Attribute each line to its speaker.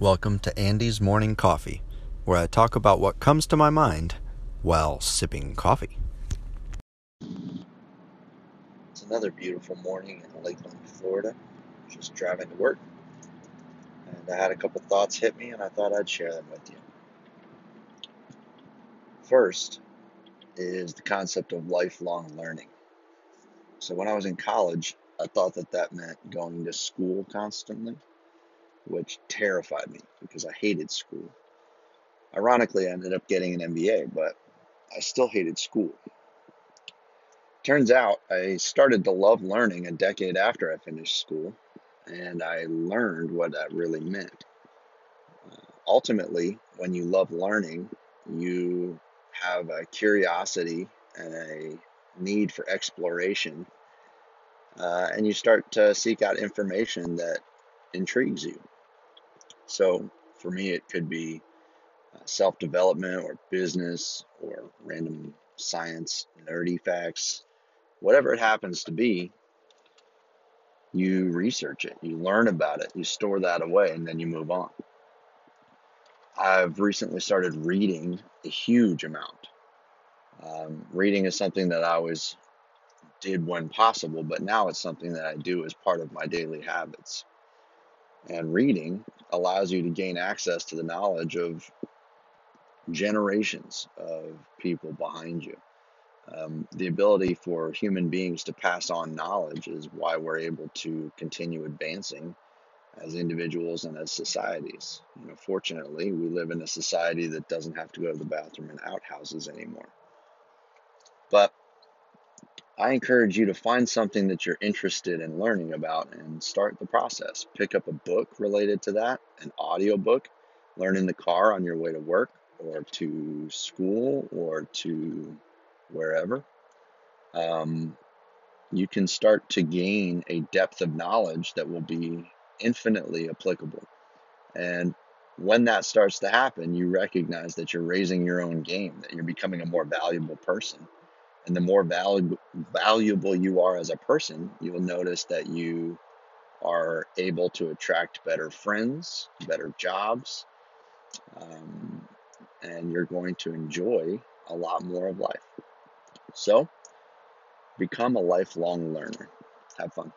Speaker 1: Welcome to Andy's Morning Coffee, where I talk about what comes to my mind while sipping coffee.
Speaker 2: It's another beautiful morning in Lakeland, Florida. Just driving to work. And I had a couple thoughts hit me, and I thought I'd share them with you. First is the concept of lifelong learning. So when I was in college, I thought that that meant going to school constantly which terrified me because I hated school. Ironically, I ended up getting an MBA, but I still hated school. Turns out I started to love learning a decade after I finished school, and I learned what that really meant. Uh, ultimately, when you love learning, you have a curiosity and a need for exploration, uh, and you start to seek out information that intrigues you. So for me, it could be uh, self development or business or random science, nerdy facts, whatever it happens to be. You research it, you learn about it, you store that away, and then you move on. I've recently started reading a huge amount. Um, reading is something that I always did when possible, but now it's something that I do as part of my daily habits. And reading allows you to gain access to the knowledge of generations of people behind you. Um, the ability for human beings to pass on knowledge is why we're able to continue advancing as individuals and as societies. You know, fortunately, we live in a society that doesn't have to go to the bathroom in outhouses anymore. But I encourage you to find something that you're interested in learning about and start the process. Pick up a book related to that, an audio book, learn in the car on your way to work or to school or to wherever. Um, you can start to gain a depth of knowledge that will be infinitely applicable. And when that starts to happen, you recognize that you're raising your own game, that you're becoming a more valuable person and the more valuable you are as a person, you'll notice that you are able to attract better friends, better jobs, um, and you're going to enjoy a lot more of life. So, become a lifelong learner. Have fun.